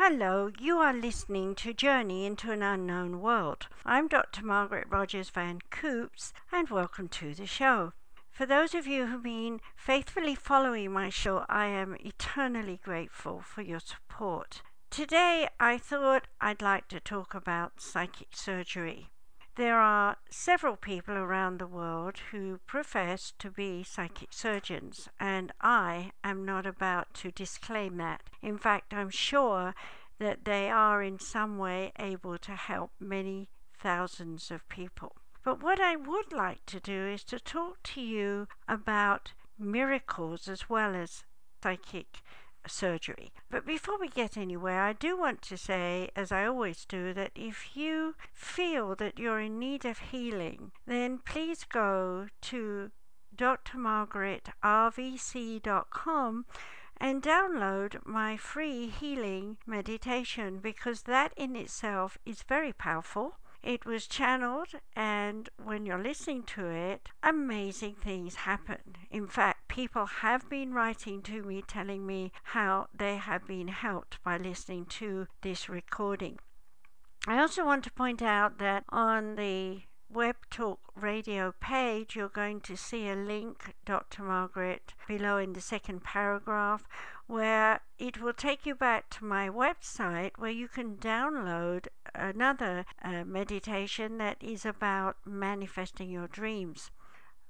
Hello, you are listening to Journey into an Unknown World. I'm Dr. Margaret Rogers Van Coops, and welcome to the show. For those of you who've been faithfully following my show, I am eternally grateful for your support. Today, I thought I'd like to talk about psychic surgery. There are several people around the world who profess to be psychic surgeons, and I am not about to disclaim that. In fact, I'm sure that they are in some way able to help many thousands of people. But what I would like to do is to talk to you about miracles as well as psychic surgery. But before we get anywhere, I do want to say, as I always do, that if you feel that you're in need of healing, then please go to drmargaretrvc.com and download my free healing meditation because that in itself is very powerful it was channeled, and when you're listening to it, amazing things happen. In fact, people have been writing to me telling me how they have been helped by listening to this recording. I also want to point out that on the Web Talk Radio page, you're going to see a link, Dr. Margaret, below in the second paragraph, where it will take you back to my website where you can download another uh, meditation that is about manifesting your dreams.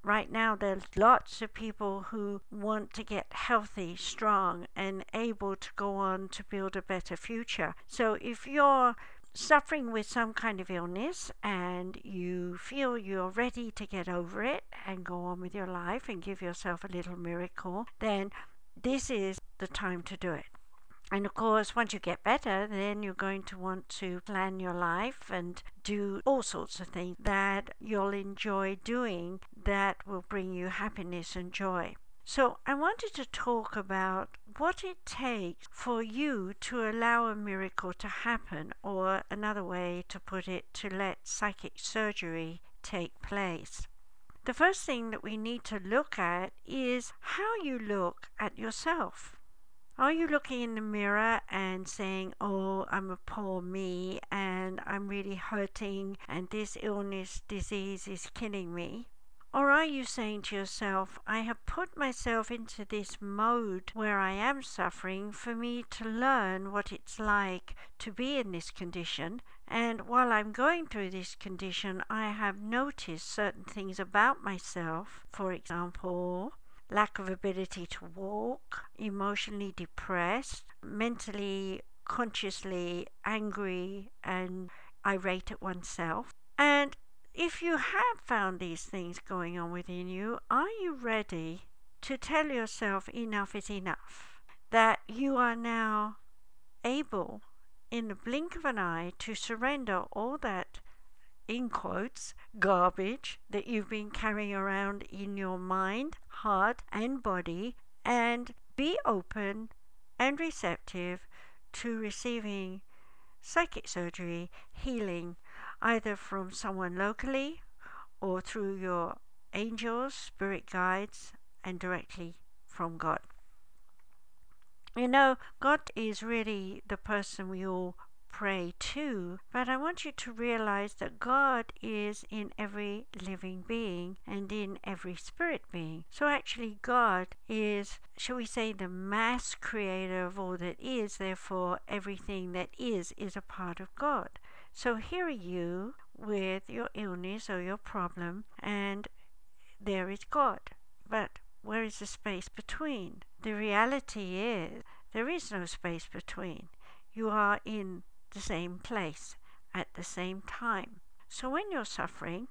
Right now, there's lots of people who want to get healthy, strong, and able to go on to build a better future. So, if you're suffering with some kind of illness and you feel you're ready to get over it and go on with your life and give yourself a little miracle, then this is the time to do it. And of course, once you get better, then you're going to want to plan your life and do all sorts of things that you'll enjoy doing that will bring you happiness and joy. So, I wanted to talk about what it takes for you to allow a miracle to happen, or another way to put it, to let psychic surgery take place. The first thing that we need to look at is how you look at yourself. Are you looking in the mirror and saying, Oh, I'm a poor me and I'm really hurting and this illness, disease is killing me? Or are you saying to yourself, I have put myself into this mode where I am suffering for me to learn what it's like to be in this condition, and while I'm going through this condition, I have noticed certain things about myself, for example, lack of ability to walk, emotionally depressed, mentally, consciously angry and irate at oneself. And if you have found these things going on within you, are you ready to tell yourself enough is enough? That you are now able, in the blink of an eye, to surrender all that in quotes, garbage that you've been carrying around in your mind, heart, and body, and be open and receptive to receiving psychic surgery, healing, either from someone locally or through your angels, spirit guides, and directly from God. You know, God is really the person we all pray to, but I want you to realize that God is in every living being and in every spirit being. So actually, God is, shall we say, the mass creator of all that is, therefore, everything that is is a part of God. So here are you with your illness or your problem, and there is God. But where is the space between? The reality is there is no space between. You are in the same place at the same time. So when you're suffering,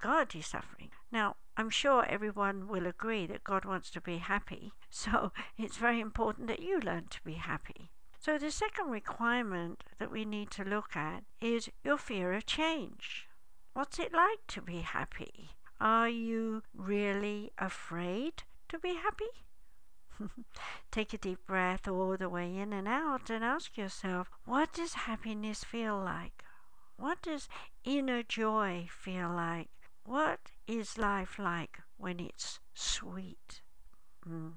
God is suffering. Now, I'm sure everyone will agree that God wants to be happy, so it's very important that you learn to be happy. So, the second requirement that we need to look at is your fear of change. What's it like to be happy? Are you really afraid to be happy? Take a deep breath all the way in and out and ask yourself, what does happiness feel like? What does inner joy feel like? What is life like when it's sweet? Mm.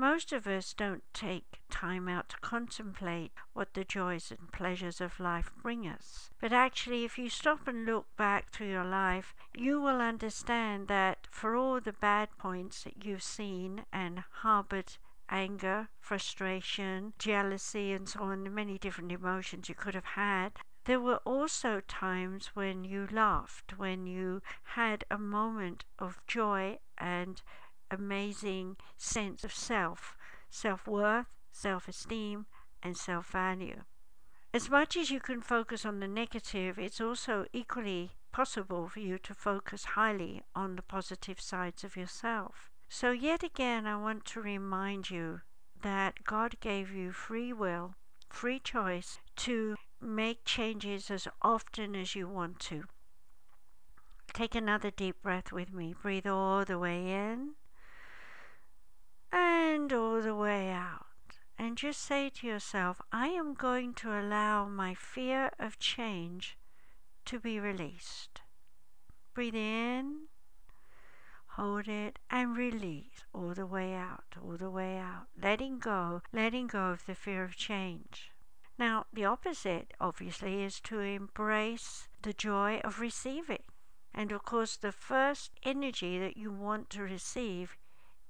Most of us don't take time out to contemplate what the joys and pleasures of life bring us. But actually, if you stop and look back through your life, you will understand that for all the bad points that you've seen and harbored anger, frustration, jealousy, and so on, many different emotions you could have had. There were also times when you laughed, when you had a moment of joy and amazing sense of self, self worth, self esteem, and self value. As much as you can focus on the negative, it's also equally possible for you to focus highly on the positive sides of yourself. So, yet again, I want to remind you that God gave you free will, free choice to make changes as often as you want to. Take another deep breath with me. Breathe all the way in and all the way out. And just say to yourself, I am going to allow my fear of change to be released. Breathe in hold it, and release all the way out, all the way out. Letting go, letting go of the fear of change. Now, the opposite, obviously, is to embrace the joy of receiving. And of course, the first energy that you want to receive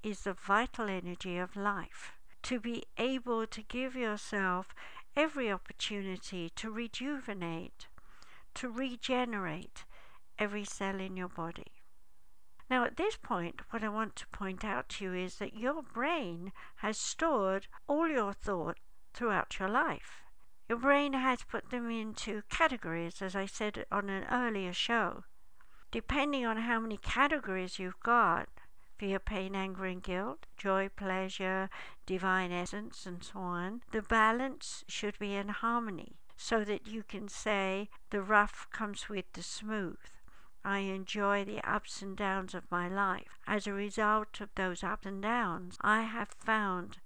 is the vital energy of life. To be able to give yourself every opportunity to rejuvenate, to regenerate every cell in your body. Now, at this point, what I want to point out to you is that your brain has stored all your thoughts throughout your life. Your brain has put them into categories, as I said on an earlier show. Depending on how many categories you've got fear, pain, anger, and guilt, joy, pleasure, divine essence, and so on the balance should be in harmony so that you can say the rough comes with the smooth. I enjoy the ups and downs of my life. As a result of those ups and downs, I have found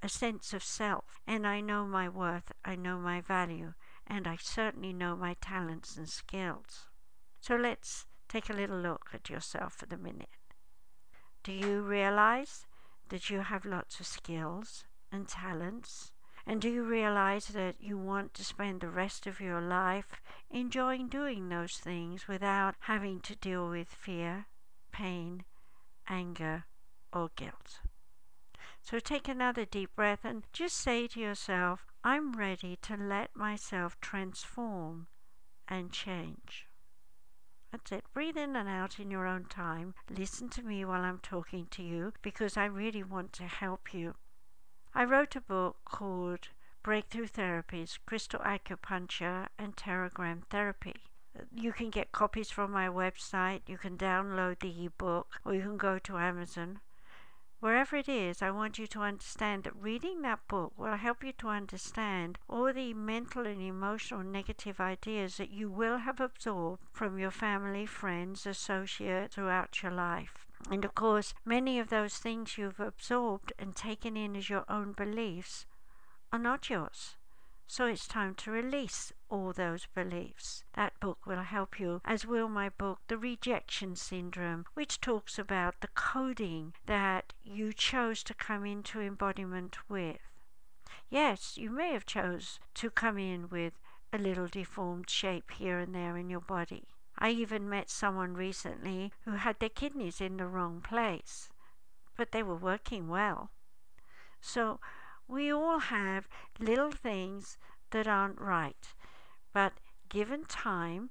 a sense of self, and I know my worth, I know my value, and I certainly know my talents and skills. So let's take a little look at yourself for the minute. Do you realize that you have lots of skills and talents and do you realize that you want to spend the rest of your life enjoying doing those things without having to deal with fear, pain, anger, or guilt? So take another deep breath and just say to yourself, I'm ready to let myself transform and change. That's it. Breathe in and out in your own time. Listen to me while I'm talking to you because I really want to help you. I wrote a book called Breakthrough Therapies Crystal Acupuncture and Pterogram Therapy. You can get copies from my website, you can download the ebook, or you can go to Amazon. Wherever it is, I want you to understand that reading that book will help you to understand all the mental and emotional negative ideas that you will have absorbed from your family, friends, associates throughout your life. And of course, many of those things you've absorbed and taken in as your own beliefs are not yours. So it's time to release all those beliefs. That book will help you, as will my book, The Rejection Syndrome, which talks about the coding that you chose to come into embodiment with. Yes, you may have chose to come in with a little deformed shape here and there in your body. I even met someone recently who had their kidneys in the wrong place, but they were working well. So we all have little things that aren't right, but given time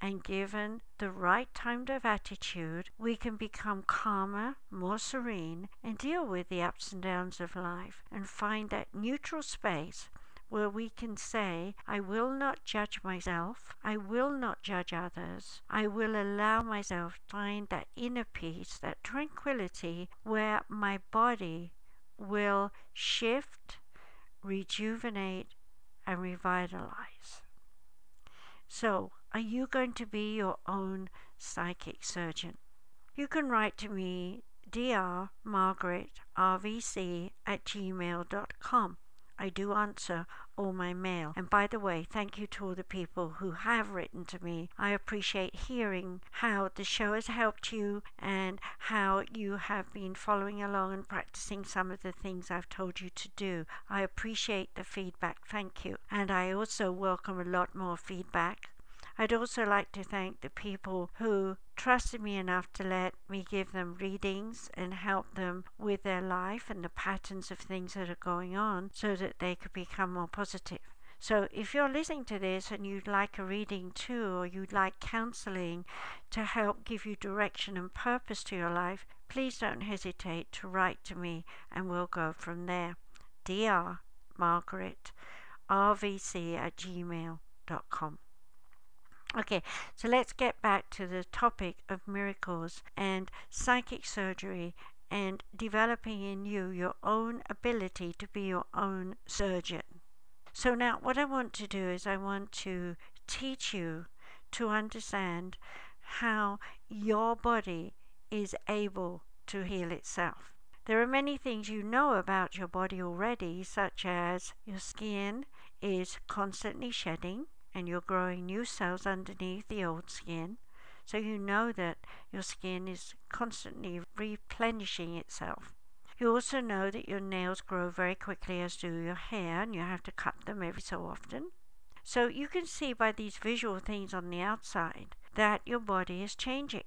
and given the right kind of attitude, we can become calmer, more serene, and deal with the ups and downs of life and find that neutral space where we can say, I will not judge myself, I will not judge others, I will allow myself to find that inner peace, that tranquility, where my body will shift, rejuvenate, and revitalize. So, are you going to be your own psychic surgeon? You can write to me drmargaretrvc at gmail.com I do answer all my mail. And by the way, thank you to all the people who have written to me. I appreciate hearing how the show has helped you and how you have been following along and practicing some of the things I've told you to do. I appreciate the feedback. Thank you. And I also welcome a lot more feedback. I'd also like to thank the people who trusted me enough to let me give them readings and help them with their life and the patterns of things that are going on so that they could become more positive. So, if you're listening to this and you'd like a reading too, or you'd like counseling to help give you direction and purpose to your life, please don't hesitate to write to me and we'll go from there. Dr. Margaret, rvc at gmail.com. Okay, so let's get back to the topic of miracles and psychic surgery and developing in you your own ability to be your own surgeon. So, now what I want to do is I want to teach you to understand how your body is able to heal itself. There are many things you know about your body already, such as your skin is constantly shedding, and you're growing new cells underneath the old skin. So you know that your skin is constantly replenishing itself. You also know that your nails grow very quickly, as do your hair, and you have to cut them every so often. So you can see by these visual things on the outside that your body is changing.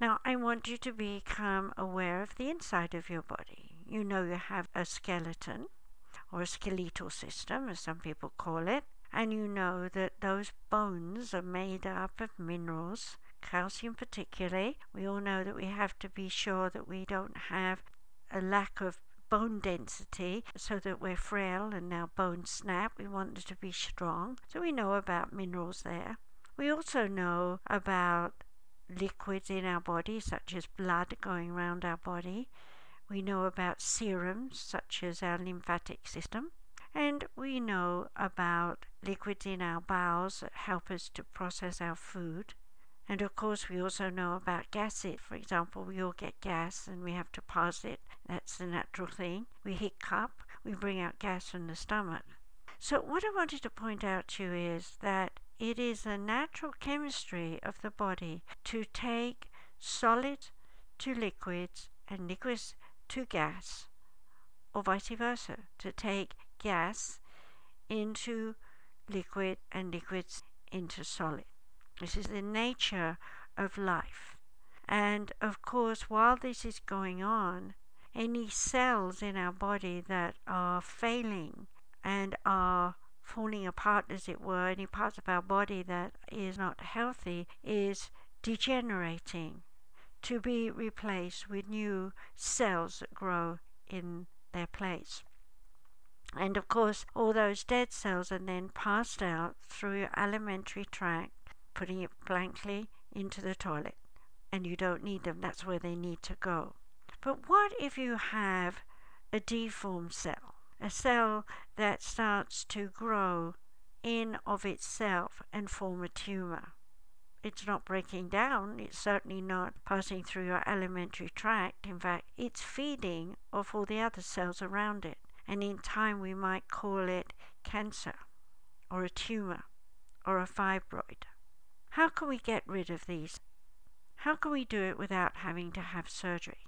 Now, I want you to become aware of the inside of your body. You know you have a skeleton, or a skeletal system, as some people call it, and you know that those bones are made up of minerals, calcium particularly. We all know that we have to be sure that we don't have a lack of bone density so that we're frail and our bones snap. We want to be strong. So we know about minerals there. We also know about liquids in our body, such as blood going around our body. We know about serums, such as our lymphatic system. And we know about liquids in our bowels that help us to process our food. And of course, we also know about gases. For example, we all get gas and we have to pass it. That's the natural thing. We hiccup, we bring out gas from the stomach. So, what I wanted to point out to you is that it is the natural chemistry of the body to take solids to liquids and liquids to gas, or vice versa, to take gas into liquid and liquids into solid. This is the nature of life. And of course, while this is going on, any cells in our body that are failing and are falling apart, as it were, any parts of our body that is not healthy, is degenerating to be replaced with new cells that grow in their place. And of course, all those dead cells are then passed out through your alimentary tract, putting it blankly into the toilet. And you don't need them, that's where they need to go. But what if you have a deformed cell? A cell that starts to grow in of itself and form a tumor. It's not breaking down, it's certainly not passing through your alimentary tract. In fact, it's feeding off all the other cells around it and in time we might call it cancer or a tumor or a fibroid. How can we get rid of these? How can we do it without having to have surgery?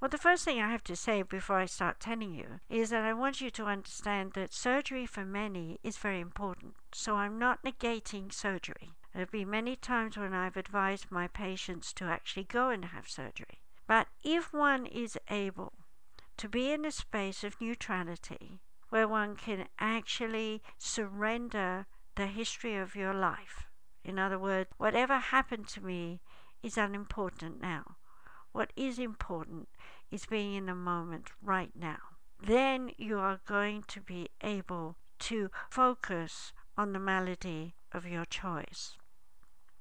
Well, the first thing I have to say before I start telling you is that I want you to understand that surgery for many is very important. So I'm not negating surgery. There have been many times when I've advised my patients to actually go and have surgery. But if one is able to be in a space of neutrality where one can actually surrender the history of your life. In other words, whatever happened to me is unimportant now. What is important is being in the moment right now. Then you are going to be able to focus on the malady of your choice.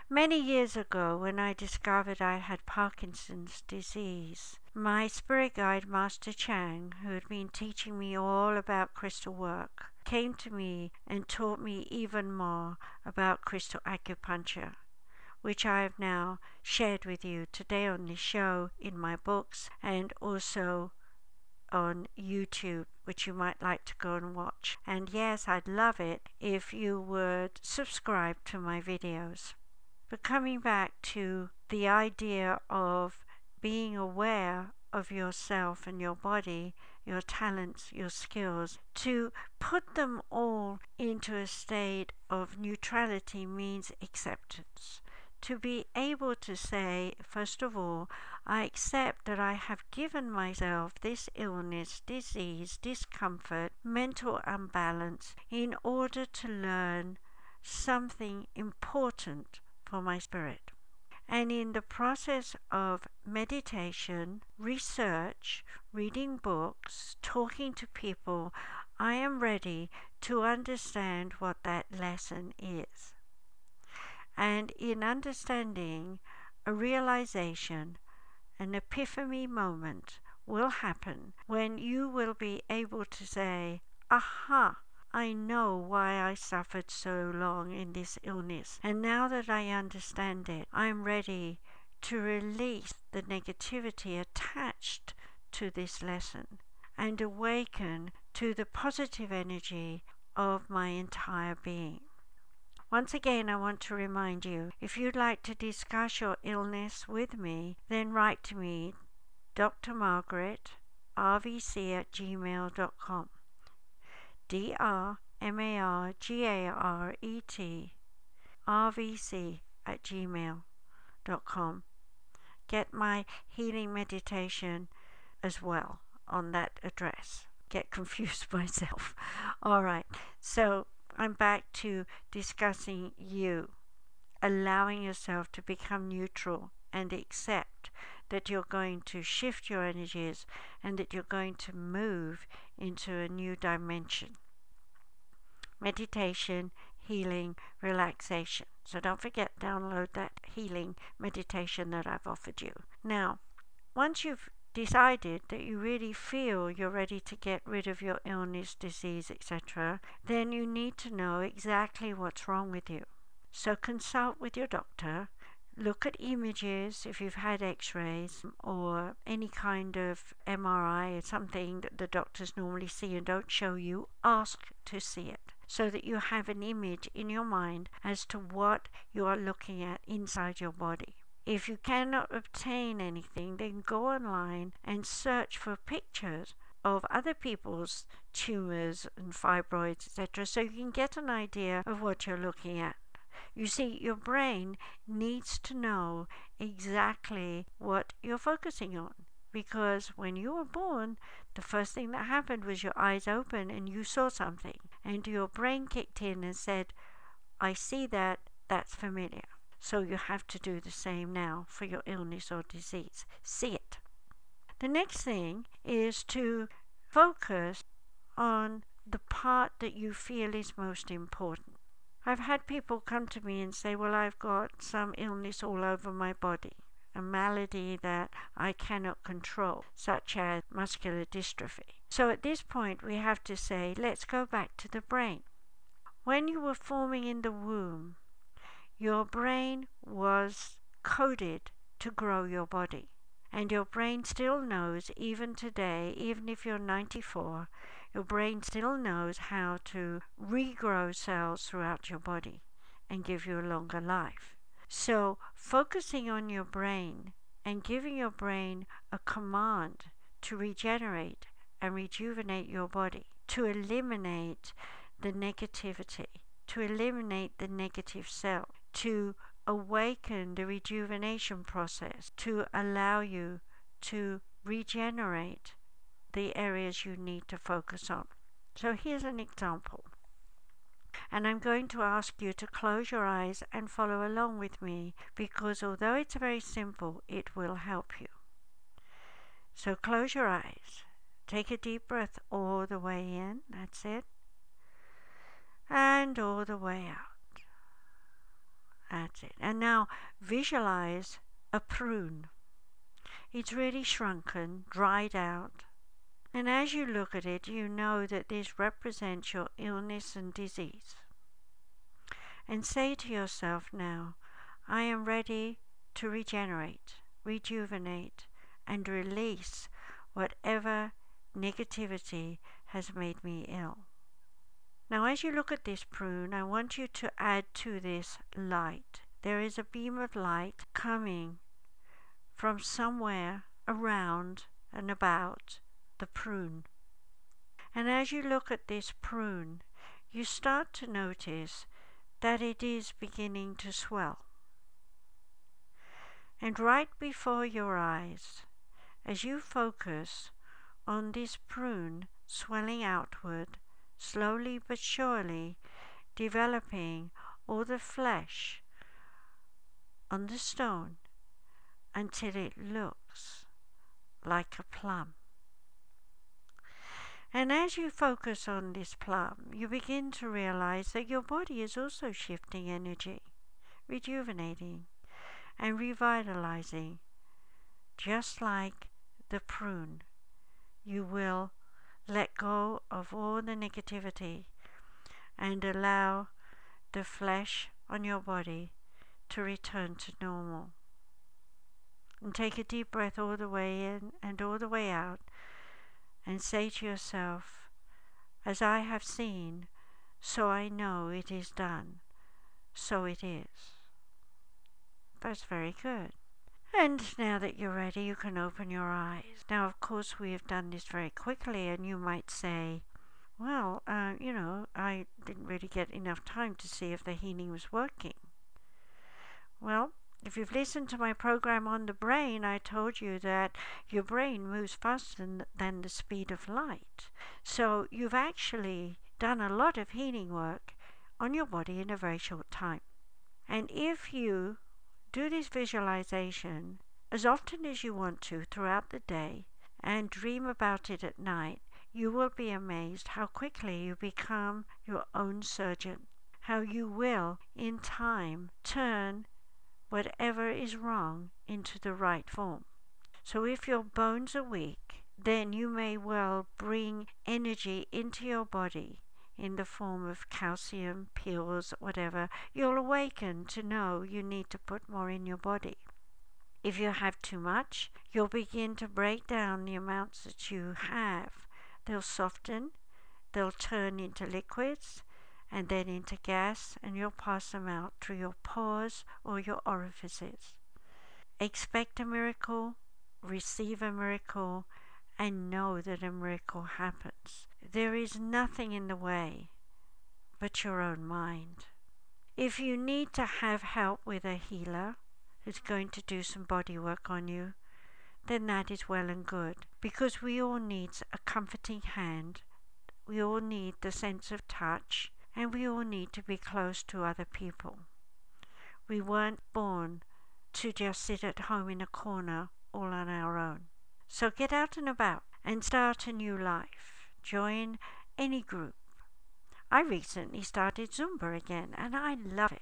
Many years ago, when I discovered I had Parkinson's disease, my spirit guide, Master Chang, who had been teaching me all about crystal work, came to me and taught me even more about crystal acupuncture, which I have now shared with you today on this show, in my books, and also on YouTube, which you might like to go and watch. And yes, I'd love it if you would subscribe to my videos. But coming back to the idea of being aware of yourself and your body, your talents, your skills, to put them all into a state of neutrality means acceptance. To be able to say, first of all, I accept that I have given myself this illness, disease, discomfort, mental imbalance in order to learn something important for my spirit. And in the process of meditation, research, reading books, talking to people, I am ready to understand what that lesson is. And in understanding, a realization, an epiphany moment will happen when you will be able to say, Aha! I know why I suffered so long in this illness, and now that I understand it, I am ready to release the negativity attached to this lesson and awaken to the positive energy of my entire being. Once again, I want to remind you if you'd like to discuss your illness with me, then write to me, Dr. Margaret, rvc at gmail.com. D R M A R G A R E T R V C at gmail.com. Get my healing meditation as well on that address. Get confused myself. All right, so I'm back to discussing you, allowing yourself to become neutral and accept that you're going to shift your energies and that you're going to move into a new dimension. Meditation, healing, relaxation. So don't forget, download that healing meditation that I've offered you. Now, once you've decided that you really feel you're ready to get rid of your illness, disease, etc., then you need to know exactly what's wrong with you. So consult with your doctor look at images if you've had x rays or any kind of MRI or something that the doctors normally see and don't show you, ask to see it so that you have an image in your mind as to what you are looking at inside your body. If you cannot obtain anything, then go online and search for pictures of other people's tumors and fibroids, etc., so you can get an idea of what you're looking at. You see, your brain needs to know exactly what you're focusing on. Because when you were born, the first thing that happened was your eyes opened and you saw something. And your brain kicked in and said, I see that, that's familiar. So you have to do the same now for your illness or disease. See it. The next thing is to focus on the part that you feel is most important. I've had people come to me and say, Well, I've got some illness all over my body, a malady that I cannot control, such as muscular dystrophy. So at this point, we have to say, Let's go back to the brain. When you were forming in the womb, your brain was coded to grow your body. And your brain still knows, even today, even if you're 94, your brain still knows how to regrow cells throughout your body and give you a longer life. So, focusing on your brain and giving your brain a command to regenerate and rejuvenate your body, to eliminate the negativity, to eliminate the negative cell, to awaken the rejuvenation process, to allow you to regenerate the areas you need to focus on. So here's an example. And I'm going to ask you to close your eyes and follow along with me because although it's very simple, it will help you. So close your eyes. Take a deep breath all the way in. That's it. And all the way out. That's it. And now visualize a prune. It's really shrunken, dried out, and as you look at it, you know that this represents your illness and disease. And say to yourself now, I am ready to regenerate, rejuvenate, and release whatever negativity has made me ill. Now, as you look at this prune, I want you to add to this light. There is a beam of light coming from somewhere around and about the prune. And as you look at this prune, you start to notice that it is beginning to swell. And right before your eyes, as you focus on this prune swelling outward, slowly but surely developing all the flesh on the stone until it looks like a plum. And as you focus on this plum, you begin to realize that your body is also shifting energy, rejuvenating, and revitalizing, just like the prune. You will let go of all the negativity and allow the flesh on your body to return to normal. And take a deep breath all the way in and all the way out and say to yourself, As I have seen, so I know it is done, so it is. That's very good. And now that you're ready, you can open your eyes. Now, of course, we have done this very quickly, and you might say, well, uh, you know, I didn't really get enough time to see if the healing was working. Well, if you've listened to my program on the brain, I told you that your brain moves faster than the speed of light. So you've actually done a lot of healing work on your body in a very short time. And if you do this visualization as often as you want to throughout the day and dream about it at night, you will be amazed how quickly you become your own surgeon, how you will, in time, turn whatever is wrong into the right form. So if your bones are weak, then you may well bring energy into your body in the form of calcium, pills, whatever, you'll awaken to know you need to put more in your body. If you have too much, you'll begin to break down the amounts that you have. They'll soften, they'll turn into liquids, and then into gas, and you'll pass them out through your pores or your orifices. Expect a miracle, receive a miracle, and know that a miracle happens. There is nothing in the way but your own mind. If you need to have help with a healer who's going to do some body work on you, then that is well and good because we all need a comforting hand, we all need the sense of touch, and we all need to be close to other people. We weren't born to just sit at home in a corner all on our own. So get out and about and start a new life. Join any group. I recently started Zumba again and I love it.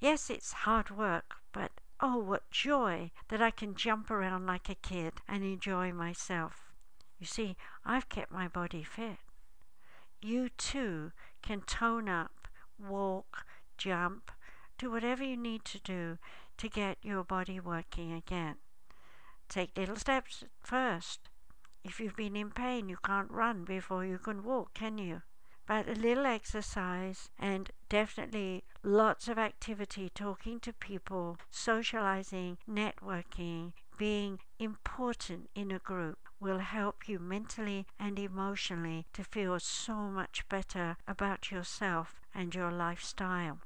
Yes, it's hard work, but oh, what joy that I can jump around like a kid and enjoy myself. You see, I've kept my body fit. You too can tone up, walk, jump, do whatever you need to do to get your body working again. Take little steps first. If you've been in pain, you can't run before you can walk, can you? But a little exercise and definitely lots of activity, talking to people, socializing, networking, being important in a group will help you mentally and emotionally to feel so much better about yourself and your lifestyle.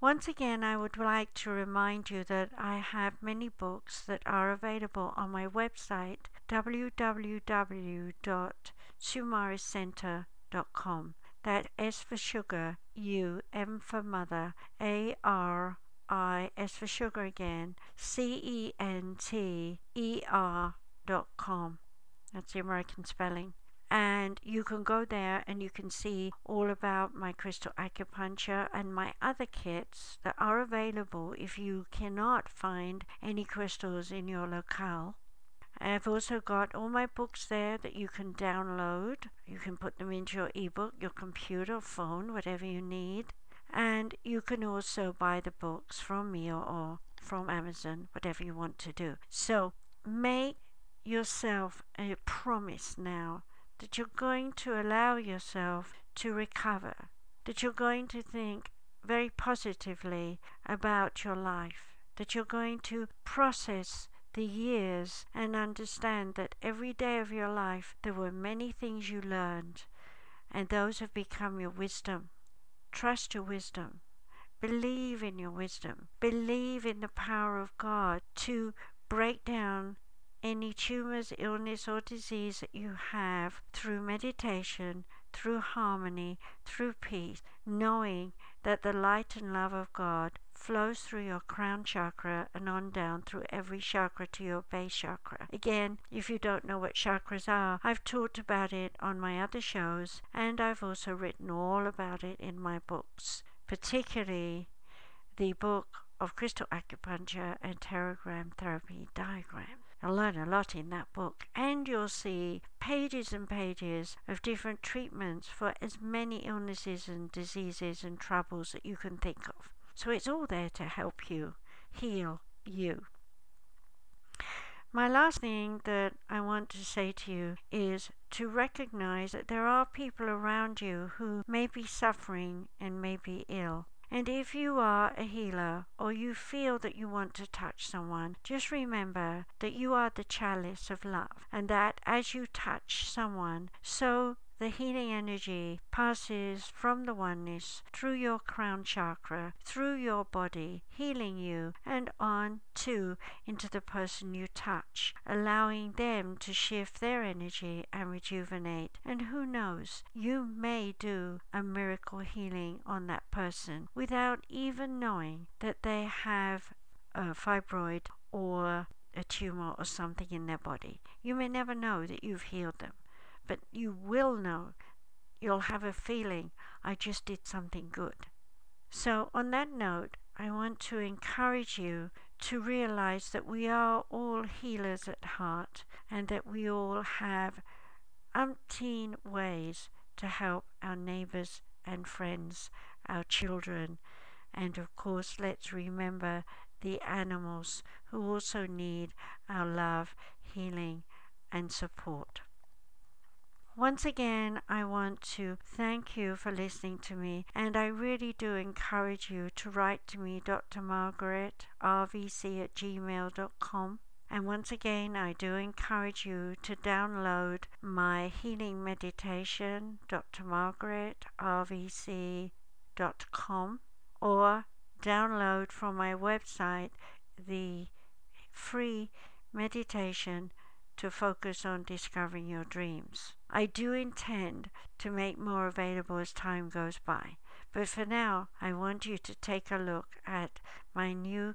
Once again, I would like to remind you that I have many books that are available on my website www.sumariscenter.com. That S for sugar, U, M for mother, A R I, S for sugar again, C E N T E R com. That's the American spelling and you can go there and you can see all about my crystal acupuncture and my other kits that are available if you cannot find any crystals in your locale. I've also got all my books there that you can download. You can put them into your ebook, your computer, phone, whatever you need. And you can also buy the books from me or, or from Amazon, whatever you want to do. So make yourself a promise now that you're going to allow yourself to recover, that you're going to think very positively about your life, that you're going to process the years and understand that every day of your life there were many things you learned, and those have become your wisdom. Trust your wisdom. Believe in your wisdom. Believe in the power of God to break down any tumors, illness, or disease that you have through meditation, through harmony, through peace, knowing that the light and love of God flows through your crown chakra and on down through every chakra to your base chakra. Again, if you don't know what chakras are, I've talked about it on my other shows and I've also written all about it in my books, particularly the book of crystal acupuncture and pterogram therapy diagram. You'll learn a lot in that book, and you'll see pages and pages of different treatments for as many illnesses and diseases and troubles that you can think of. So it's all there to help you heal you. My last thing that I want to say to you is to recognize that there are people around you who may be suffering and may be ill. And if you are a healer or you feel that you want to touch someone, just remember that you are the chalice of love and that as you touch someone, so the healing energy passes from the oneness through your crown chakra, through your body, healing you, and on to into the person you touch, allowing them to shift their energy and rejuvenate. And who knows, you may do a miracle healing on that person without even knowing that they have a fibroid or a tumor or something in their body. You may never know that you've healed them but you will know. You'll have a feeling, I just did something good. So, on that note, I want to encourage you to realize that we are all healers at heart and that we all have umpteen ways to help our neighbors and friends, our children, and of course, let's remember the animals who also need our love, healing, and support. Once again, I want to thank you for listening to me, and I really do encourage you to write to me, Dr. Margaret, rvc at gmail.com. And once again, I do encourage you to download my healing meditation, Dr. Margaret, rvc.com, or download from my website the free meditation to focus on discovering your dreams. I do intend to make more available as time goes by, but for now, I want you to take a look at my new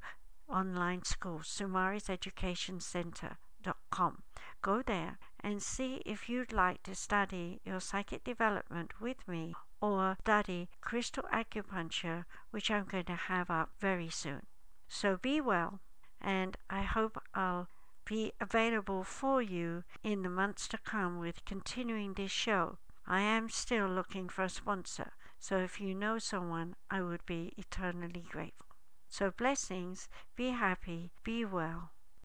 online school, sumariseducationcenter.com. Go there and see if you'd like to study your psychic development with me or study crystal acupuncture, which I'm going to have up very soon. So be well, and I hope I'll be available for you in the months to come with continuing this show. I am still looking for a sponsor, so if you know someone, I would be eternally grateful. So, blessings, be happy, be well.